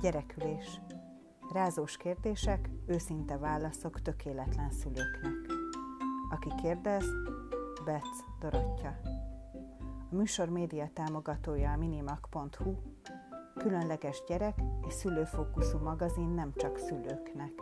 Gyerekülés. Rázós kérdések, őszinte válaszok tökéletlen szülőknek. Aki kérdez, Bec Dorottya. A műsor média támogatója a minimak.hu, különleges gyerek és szülőfókuszú magazin nem csak szülőknek.